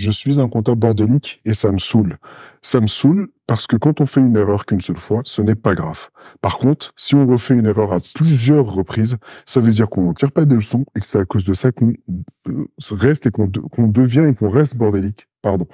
Je suis un comptable bordélique et ça me saoule. Ça me saoule parce que quand on fait une erreur qu'une seule fois, ce n'est pas grave. Par contre, si on refait une erreur à plusieurs reprises, ça veut dire qu'on ne tire pas de leçons et que c'est à cause de ça qu'on euh, reste et qu'on devient et qu'on reste bordélique. Pardon.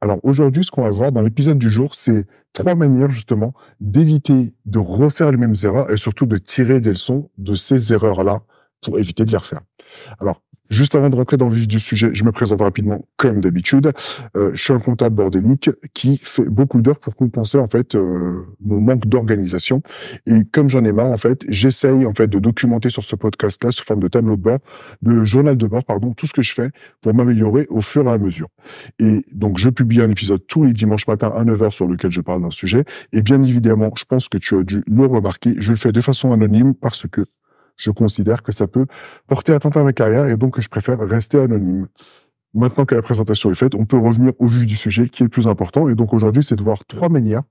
Alors aujourd'hui, ce qu'on va voir dans l'épisode du jour, c'est trois manières justement d'éviter de refaire les mêmes erreurs et surtout de tirer des leçons de ces erreurs-là pour éviter de les refaire. Alors, Juste avant de rentrer dans le vif du sujet, je me présente rapidement comme d'habitude. Euh, je suis un comptable bordélique qui fait beaucoup d'heures pour compenser en fait euh, mon manque d'organisation. Et comme j'en ai marre en fait, j'essaye en fait de documenter sur ce podcast-là sous forme de tableau de bord, de journal de bord, pardon, tout ce que je fais pour m'améliorer au fur et à mesure. Et donc je publie un épisode tous les dimanches matin à 9h sur lequel je parle d'un sujet. Et bien évidemment, je pense que tu as dû le remarquer, je le fais de façon anonyme parce que je considère que ça peut porter atteinte à ma carrière et donc que je préfère rester anonyme. Maintenant que la présentation est faite, on peut revenir au vif du sujet qui est le plus important. Et donc aujourd'hui, c'est de voir trois manières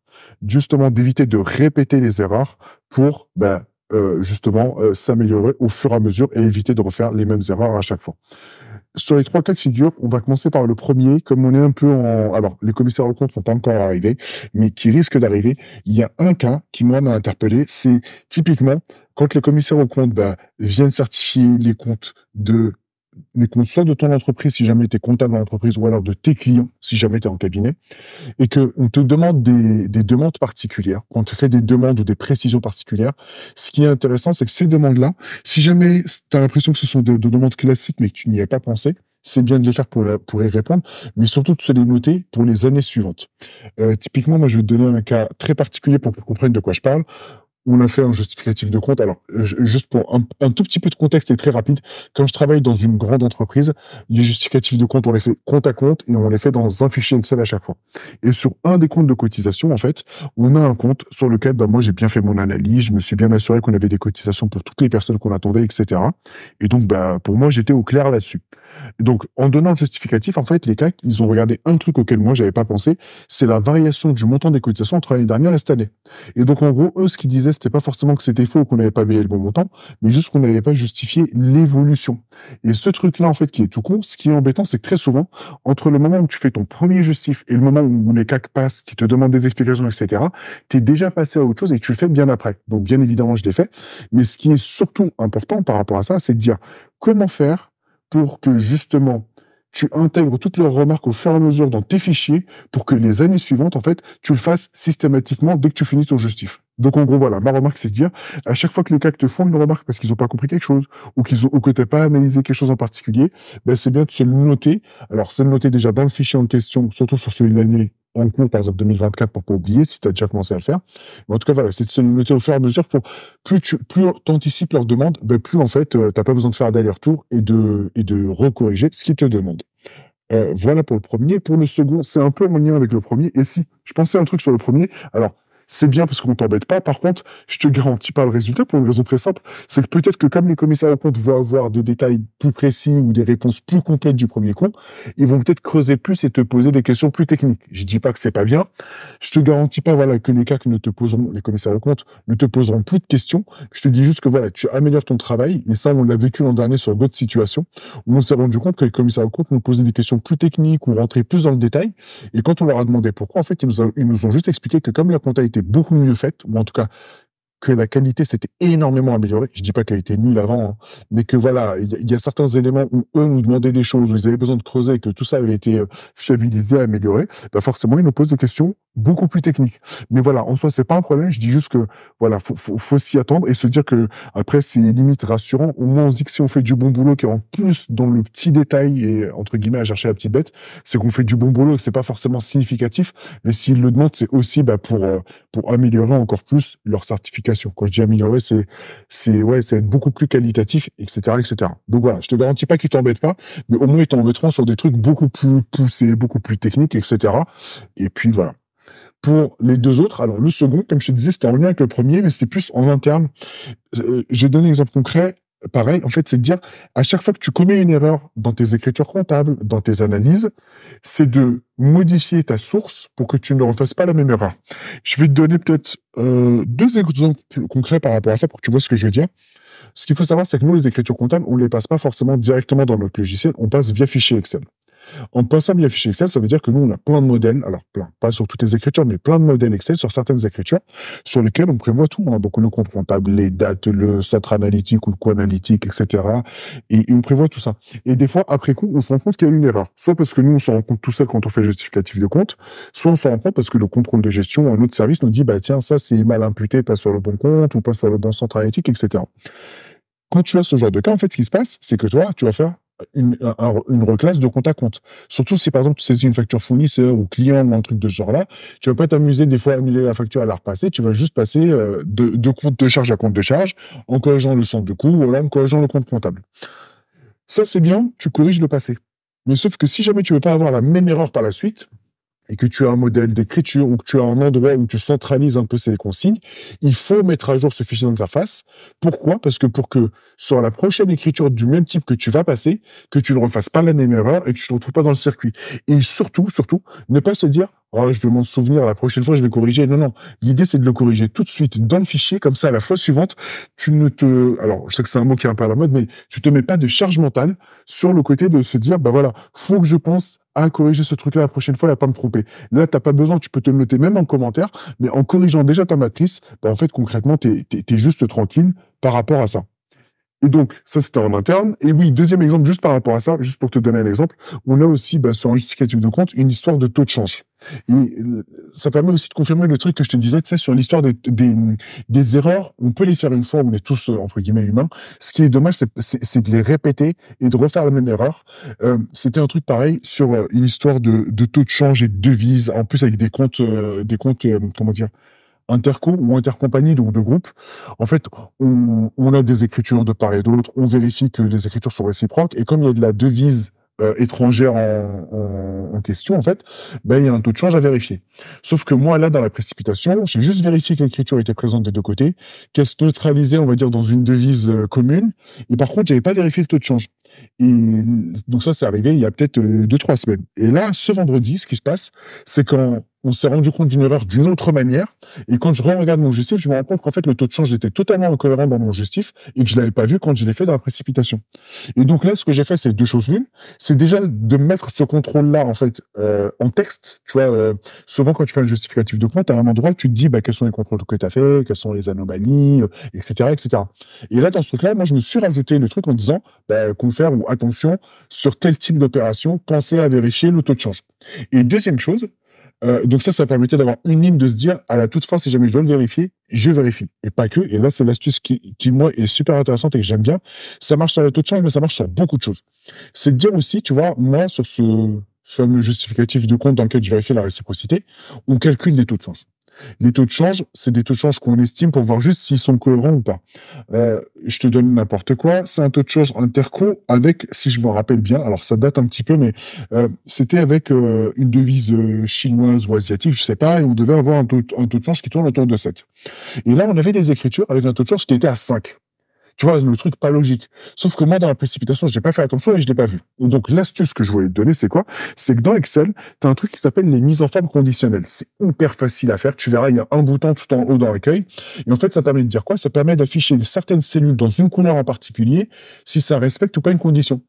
justement d'éviter de répéter les erreurs pour ben, euh, justement euh, s'améliorer au fur et à mesure et éviter de refaire les mêmes erreurs à chaque fois. Sur les trois cas de figure, on va commencer par le premier. Comme on est un peu en... Alors, les commissaires aux comptes sont pas encore arrivés, mais qui risquent d'arriver. Il y a un cas qui, moi, m'a interpellé. C'est typiquement quand les commissaires aux comptes bah, viennent certifier les comptes de les comptes soit de ton entreprise si jamais tu es comptable dans l'entreprise ou alors de tes clients si jamais tu es en cabinet et que on te demande des, des demandes particulières, quand on te fait des demandes ou des précisions particulières, ce qui est intéressant c'est que ces demandes-là, si jamais tu as l'impression que ce sont des, demandes classiques mais que tu n'y avais pas pensé, c'est bien de les faire pour, pour y répondre, mais surtout de se les noter pour les années suivantes. Euh, typiquement, moi, je vais te donner un cas très particulier pour que tu comprennes de quoi je parle on a fait un justificatif de compte. Alors, juste pour un, tout petit peu de contexte et très rapide, quand je travaille dans une grande entreprise, les justificatifs de compte, on les fait compte à compte et on les fait dans un fichier Excel à chaque fois. Et sur un des comptes de cotisation, en fait, on a un compte sur lequel, bah, moi, j'ai bien fait mon analyse, je me suis bien assuré qu'on avait des cotisations pour toutes les personnes qu'on attendait, etc. Et donc, bah, pour moi, j'étais au clair là-dessus. Donc, en donnant le justificatif, en fait, les CAC, ils ont regardé un truc auquel moi, j'avais pas pensé, c'est la variation du montant des cotisations entre l'année dernière et cette année. Et donc, en gros, eux, ce qu'ils disaient, c'était pas forcément que c'était faux ou qu'on n'avait pas payé le bon montant, mais juste qu'on n'avait pas justifié l'évolution. Et ce truc-là, en fait, qui est tout con, ce qui est embêtant, c'est que très souvent, entre le moment où tu fais ton premier justif et le moment où les CAC passent, qui te demandent des explications, etc., tu es déjà passé à autre chose et tu le fais bien après. Donc, bien évidemment, je l'ai fait. Mais ce qui est surtout important par rapport à ça, c'est de dire comment faire pour que justement tu intègres toutes leurs remarques au fur et à mesure dans tes fichiers pour que les années suivantes, en fait, tu le fasses systématiquement dès que tu finis ton justif. Donc en gros, voilà, ma remarque, c'est de dire, à chaque fois que les CAC te font une remarque parce qu'ils n'ont pas compris quelque chose, ou qu'ils ont, ou que tu n'as pas analysé quelque chose en particulier, ben c'est bien de se le noter. Alors, se le noter déjà dans le fichier en question, surtout sur celui de l'année en cours, par exemple 2024, pour pas oublier si tu as déjà commencé à le faire. Mais en tout cas, voilà, c'est de se le noter au fur et à mesure pour plus tu plus anticipes leurs demandes, ben plus en fait, euh, tu n'as pas besoin de faire d'aller-retour et de, et de recorriger ce qu'ils te demandent. Euh, voilà pour le premier. Pour le second, c'est un peu en lien avec le premier. Et si je pensais un truc sur le premier, alors c'est bien parce qu'on t'embête pas. Par contre, je te garantis pas le résultat pour une raison très simple. C'est que peut-être que comme les commissaires aux comptes vont avoir des détails plus précis ou des réponses plus complètes du premier coup, ils vont peut-être creuser plus et te poser des questions plus techniques. Je dis pas que c'est pas bien. Je te garantis pas, voilà, que les cas que ne te poseront, les commissaires aux comptes ne te poseront plus de questions. Je te dis juste que voilà, tu améliores ton travail. Et ça, on l'a vécu l'an dernier sur d'autres situations où on s'est rendu compte que les commissaires aux comptes nous posaient des questions plus techniques ou rentraient plus dans le détail. Et quand on leur a demandé pourquoi, en fait, ils nous, ils nous ont juste expliqué que comme la comptabilité beaucoup mieux faite, ou en tout cas que la qualité s'était énormément améliorée. Je dis pas qu'elle était nulle avant, hein, mais que voilà, il y, a certains éléments où eux nous demandaient des choses, où ils avaient besoin de creuser, que tout ça avait été euh, fiabilisé, amélioré. Bah forcément, ils nous posent des questions beaucoup plus technique. Mais voilà, en soi, c'est pas un problème. Je dis juste que voilà, faut, s'y attendre et se dire que après, c'est limite rassurant. Au moins, on se dit que si on fait du bon boulot, qui est en plus dans le petit détail et entre guillemets à chercher la petite bête, c'est qu'on fait du bon boulot c'est pas forcément significatif. Mais s'ils le demandent, c'est aussi bah, pour euh, pour améliorer encore plus leur Quand je dis améliorer, c'est c'est ouais, c'est être beaucoup plus qualitatif, etc., etc. Donc voilà, je te garantis pas qu'ils t'embêtent pas, mais au moins ils t'embêteront sur des trucs beaucoup plus poussés, beaucoup plus techniques, etc. Et puis voilà. Pour les deux autres, alors le second, comme je te disais, c'était en lien avec le premier, mais c'était plus en interne. Euh, je vais donner un exemple concret. Pareil, en fait, c'est de dire, à chaque fois que tu commets une erreur dans tes écritures comptables, dans tes analyses, c'est de modifier ta source pour que tu ne refasses pas la même erreur. Je vais te donner peut-être euh, deux exemples concrets par rapport à ça pour que tu vois ce que je veux dire. Ce qu'il faut savoir, c'est que nous, les écritures comptables, on ne les passe pas forcément directement dans notre logiciel, on passe via fichier Excel. En passant via fichier Excel, ça veut dire que nous, on a plein de modèles, alors plein, pas sur toutes les écritures, mais plein de modèles Excel sur certaines écritures, sur lesquels on prévoit tout. Hein. Donc, le compte comptable, les dates, le centre analytique ou le co analytique, etc. Et, on prévoit tout ça. Et des fois, après coup, on se rend compte qu'il y a une erreur. Soit parce que nous, on s'en rend compte tout seul quand on fait le justificatif de compte, soit on s'en rend compte parce que le contrôle de gestion, un autre service nous dit, bah tiens, ça c'est mal imputé, pas sur le bon compte ou pas sur le bon centre analytique, etc. Quand tu as ce genre de cas, en fait, ce qui se passe, c'est que toi, tu vas faire une, une reclasse de compte à compte. Surtout si, par exemple, tu saisis une facture fournisseur ou client ou un truc de ce genre-là, tu vas pas t'amuser des fois à annuler la facture à la repasser, tu vas juste passer euh, de, compte de charge à compte de charge en corrigeant le centre de coût ou en corrigeant le compte comptable. Ça, c'est bien, tu corriges le passé. Mais sauf que si jamais tu veux pas avoir la même erreur par la suite, et que tu as un modèle d'écriture ou que tu as un endroit où tu centralises un peu ces consignes, il faut mettre à jour ce fichier d'interface. Pourquoi? Parce que pour que sur la prochaine écriture du même type que tu vas passer, que tu ne refasses pas la même erreur et que tu ne te retrouves pas dans le circuit. Et surtout, surtout, ne pas se dire oh, je vais m'en souvenir, la prochaine fois, je vais corriger. Non, non. L'idée, c'est de le corriger tout de suite dans le fichier. Comme ça, à la fois suivante, tu ne te, alors, je sais que c'est un mot qui est un peu à la mode, mais tu te mets pas de charge mentale sur le côté de se dire, bah voilà, faut que je pense à corriger ce truc-là la prochaine fois, à pas me tromper. Là, t'as pas besoin, tu peux te le noter même en commentaire, mais en corrigeant déjà ta matrice, bah, en fait, concrètement, tu es, juste tranquille par rapport à ça. Et donc, ça, c'était en interne. Et oui, deuxième exemple, juste par rapport à ça, juste pour te donner un exemple, on a aussi, bah, sur un justificatif de compte, une histoire de taux de change. Et euh, ça permet aussi de confirmer le truc que je te disais, tu sais, sur l'histoire des, des, erreurs, on peut les faire une fois, on est tous, euh, entre guillemets, humains. Ce qui est dommage, c'est de les répéter et de refaire la même erreur. Euh, c'était un truc pareil sur une histoire de, de, taux de change et de devises, en plus avec des comptes, des comptes, comment dire, interco ou intercompagnie, donc de groupe, en fait, on, on, a des écritures de part et d'autre, on vérifie que les écritures sont réciproques, et comme il y a de la devise euh, étrangère en, en, question, en fait, ben, il y a un taux de change à vérifier. Sauf que moi, là, dans la précipitation, j'ai juste vérifié que l'écriture était présente des deux côtés, qu'elle se neutralisait, on va dire, dans une devise euh, commune, et par contre, j'avais pas vérifié le taux de change. Et donc ça, c'est arrivé il y a peut-être euh, deux, trois semaines. Et là, ce vendredi, ce qui se passe, c'est quand on s'est rendu compte d'une erreur d'une autre manière. Et quand je regarde mon justif, je me rends compte qu'en fait, le taux de change était totalement incohérent dans mon justif et que je l'avais pas vu quand je l'ai fait dans la précipitation. Et donc là, ce que j'ai fait, c'est deux choses l'une. C'est déjà de mettre ce contrôle-là, en fait, euh, en texte. Tu vois, euh, souvent, quand tu fais un justificatif de compte, à un endroit, tu te dis, bah, quels sont les contrôles que tu as fait, quelles sont les anomalies, etc., euh, etc. Et là, dans ce truc-là, moi, je me suis rajouté le truc en disant, bah, confère ou attention, sur tel type d'opération, pensez à vérifier le taux de change. Et deuxième chose, euh, donc ça, ça permettait d'avoir une ligne de se dire, à la toute fin, si jamais je dois le vérifier, je vérifie. Et pas que. Et là, c'est l'astuce qui, qui, moi, est super intéressante et que j'aime bien. Ça marche sur le taux de change, mais ça marche sur beaucoup de choses. C'est de dire aussi, tu vois, moi, sur ce fameux justificatif de compte dans lequel je vérifie la réciprocité, on calcule les taux de change. Les taux de change, c'est des taux de change qu'on estime pour voir juste s'ils sont cohérents ou pas. Euh, je te donne n'importe quoi. C'est un taux de change interco avec, si je me rappelle bien, alors ça date un petit peu, mais euh, c'était avec euh, une devise chinoise ou asiatique, je sais pas, et on devait avoir un taux, un taux de change qui tourne autour de 7. Et là, on avait des écritures avec un taux de change qui était à 5. Tu vois, le truc pas logique. Sauf que moi, dans la précipitation, j'ai pas fait attention et je l'ai pas vu. Et donc, l'astuce que je voulais te donner, c'est quoi? C'est que dans Excel, tu un truc qui s'appelle les mises en forme conditionnelles. C'est hyper facile à faire. Tu verras, il y a un bouton tout en haut dans l'accueil. Et en fait, ça permet de dire quoi? Ça permet d'afficher certaines cellules dans une couleur en particulier si ça respecte ou pas une condition.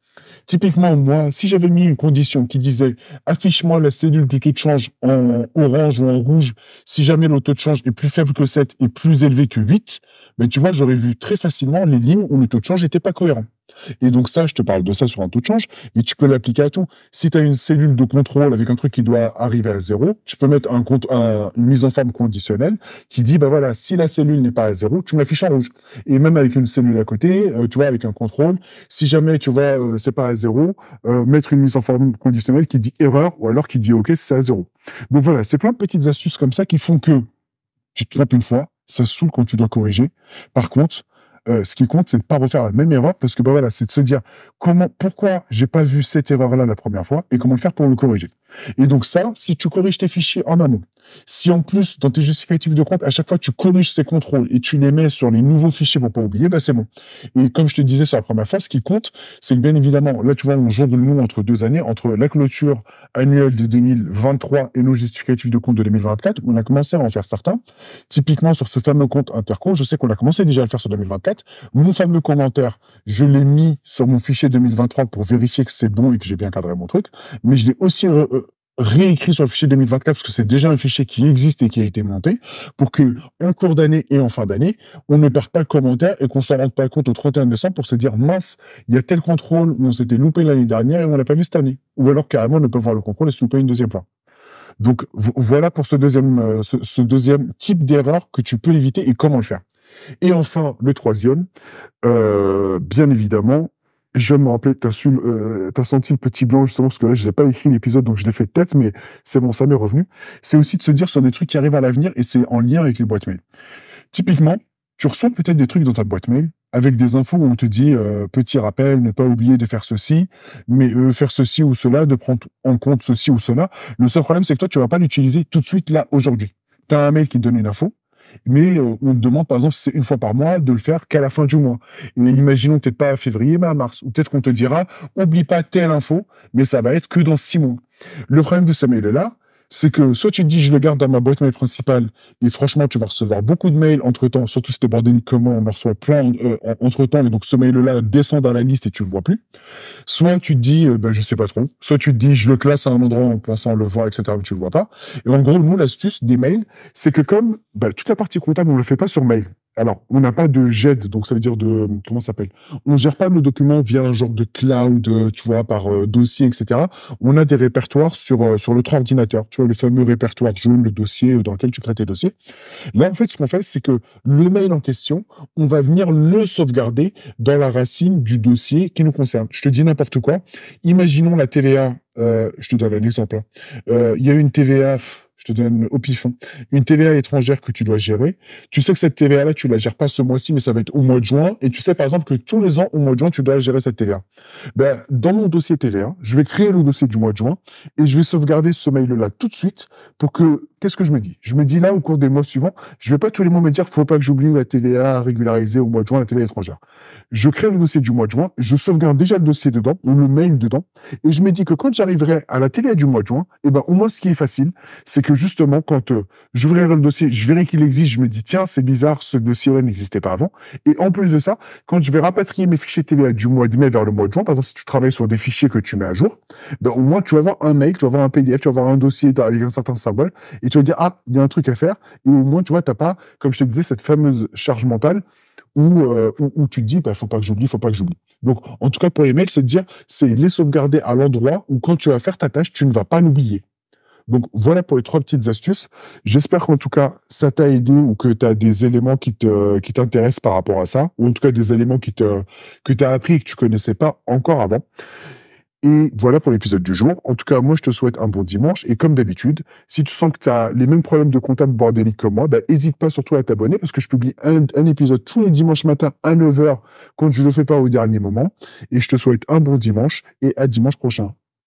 Typiquement, moi, si j'avais mis une condition qui disait affiche-moi la cellule du taux de change en orange ou en rouge si jamais le taux de change est plus faible que 7 et plus élevé que 8, mais tu vois, j'aurais vu très facilement les lignes où le taux de change n'était pas cohérent. Et donc ça, je te parle de ça sur un taux de change, mais tu peux l'appliquer à tout. Si tu as une cellule de contrôle avec un truc qui doit arriver à zéro, tu peux mettre une mise en forme conditionnelle qui dit, bah voilà, si la cellule n'est pas à zéro, tu me l'affiches en rouge. Et même avec une cellule à côté, euh, tu vois, avec un contrôle, si jamais tu vois, euh, c'est pas à zéro, euh, mettre une mise en forme conditionnelle qui dit erreur ou alors qui dit OK, c'est à zéro. Donc voilà, c'est plein de petites astuces comme ça qui font que tu te trompes une fois, ça saoule quand tu dois corriger. Par contre, euh, ce qui compte, c'est de pas refaire la même erreur parce que bah voilà, c'est de se dire comment, pourquoi j'ai pas vu cette erreur-là la première fois et comment le faire pour le corriger. Et donc ça, si tu corriges tes fichiers en amont, Si en plus, dans tes justificatifs de compte, à chaque fois tu corriges ces contrôles et tu les mets sur les nouveaux fichiers pour pas oublier, bah c'est bon. Et comme je te disais sur la première fois, ce qui compte, c'est que bien évidemment, là tu vois, on jongle nous entre deux années, entre la clôture annuelle de 2023 et nos justificatifs de compte de 2024, on a commencé à en faire certains. Typiquement sur ce fameux compte Interco, je sais qu'on a commencé déjà à le faire sur 2024. Mon fameux commentaire, je l'ai mis sur mon fichier 2023 pour vérifier que c'est bon et que j'ai bien cadré mon truc, mais je l'ai aussi euh, réécrit sur le fichier 2024 parce que c'est déjà un fichier qui existe et qui a été monté pour que en cours d'année et en fin d'année, on ne perde pas le commentaire et qu'on s'en rende pas compte au 31 décembre pour se dire mince, il y a tel contrôle où on s'était loupé l'année dernière et on l'a pas vu cette année. Ou alors carrément on ne peut voir le contrôle et se louper une deuxième fois. Donc voilà pour ce deuxième, euh, ce, deuxième type d'erreur que tu peux éviter et comment le faire. Et enfin, le troisième, euh, bien évidemment, je me rappeler, t'as euh, as senti le petit blanc justement, parce que là, je n'ai pas écrit l'épisode, donc je l'ai fait de tête, mais c'est bon, ça m'est revenu. C'est aussi de se dire sur des trucs qui arrivent à l'avenir, et c'est en lien avec les boîtes mail. Typiquement, tu reçois peut-être des trucs dans ta boîte mail, avec des infos où on te dit, euh, petit rappel, ne pas oublier de faire ceci, mais euh, faire ceci ou cela, de prendre en compte ceci ou cela. Le seul problème, c'est que toi, tu vas pas l'utiliser tout de suite là, aujourd'hui. Tu as un mail qui te donne une info, mais on te demande, par exemple, si c'est une fois par mois, de le faire qu'à la fin du mois. Imaginons peut-être pas à février, mais à mars. Ou peut-être qu'on te dira, oublie pas telle info, mais ça va être que dans six mois. Le problème de ce mail-là, c'est que soit tu te dis je le garde dans ma boîte mail principale et franchement tu vas recevoir beaucoup de mails entre temps, surtout si t'es bordélique comment on en reçoit plein euh, entre temps et donc ce mail-là descend dans la liste et tu le vois plus. Soit tu te dis euh, ben, je sais pas trop, soit tu te dis je le classe à un endroit en pensant le voir etc mais tu le vois pas. Et en gros nous l'astuce des mails c'est que comme ben, toute la partie comptable on le fait pas sur mail, alors, on n'a pas de GED, donc ça veut dire de comment ça s'appelle? On ne gère pas nos documents via un genre de cloud, euh, tu vois, par euh, dossier, etc. On a des répertoires sur euh, notre ordinateur, tu vois, le fameux répertoire jaune, le dossier dans lequel tu crées tes dossiers. Là, en fait, ce qu'on fait, c'est que le mail en question, on va venir le sauvegarder dans la racine du dossier qui nous concerne. Je te dis n'importe quoi. Imaginons la TVA. je te donne un exemple. Hein. Il y a une TVA je te donne au pif, une TVA étrangère que tu dois gérer. Tu sais que cette TVA-là, tu la gères pas ce mois-ci, mais ça va être au mois de juin. Et tu sais, par exemple, que tous les ans, au mois de juin, tu dois gérer cette TVA. Ben, dans mon dossier TVA, je vais créer le dossier du mois de juin et je vais sauvegarder ce mail-là tout de suite pour que, qu'est-ce que je me dis? Je me dis là, au cours des mois suivants, je vais pas tous les mois me dire, faut pas que j'oublie la TVA régularisée au mois de juin, la TVA étrangère. Je crée le dossier du mois de juin, je sauvegarde déjà le dossier dedans, ou le mail dedans, et je me dis que quand j'arriverai à la TVA du mois de juin, eh ben, au moins, ce qui est facile, c'est que justement, quand euh, j'ouvrirai le dossier, je verrai qu'il existe, je me dis, tiens, c'est bizarre, ce dossier-là n'existait pas avant. Et en plus de ça, quand je vais rapatrier mes fichiers TVA du mois de mai vers le mois de juin, par exemple, si tu travailles sur des fichiers que tu mets à jour, ben, au moins, tu vas avoir un mail, tu vas avoir un PDF, tu vas avoir un dossier avec un certain symbole, et tu vas dire, ah, il y a un truc à faire, et au moins, tu vois, t'as pas, comme je te disais, cette fameuse charge mentale où, euh, tu te dis, bah, faut pas que j'oublie, faut pas que j'oublie. Donc, en tout cas, pour les mails, c'est de dire, c'est les sauvegarder à l'endroit où quand tu vas faire ta tâche, tu ne vas pas l'oublier. Donc voilà pour les trois petites astuces. J'espère qu'en tout cas ça t'a aidé ou que tu as des éléments qui t'intéressent par rapport à ça ou en tout cas des éléments qui te que tu as appris et que tu connaissais pas encore avant. Et voilà pour l'épisode du jour. En tout cas, moi, je te souhaite un bon dimanche. Et comme d'habitude, si tu sens que tu as les mêmes problèmes de comptable bordélique que moi, bah, hésite pas surtout à t'abonner parce que je publie un, un, épisode tous les dimanches matin à 9h quand je ne le fais pas au dernier moment. Et je te souhaite un bon dimanche et à dimanche prochain.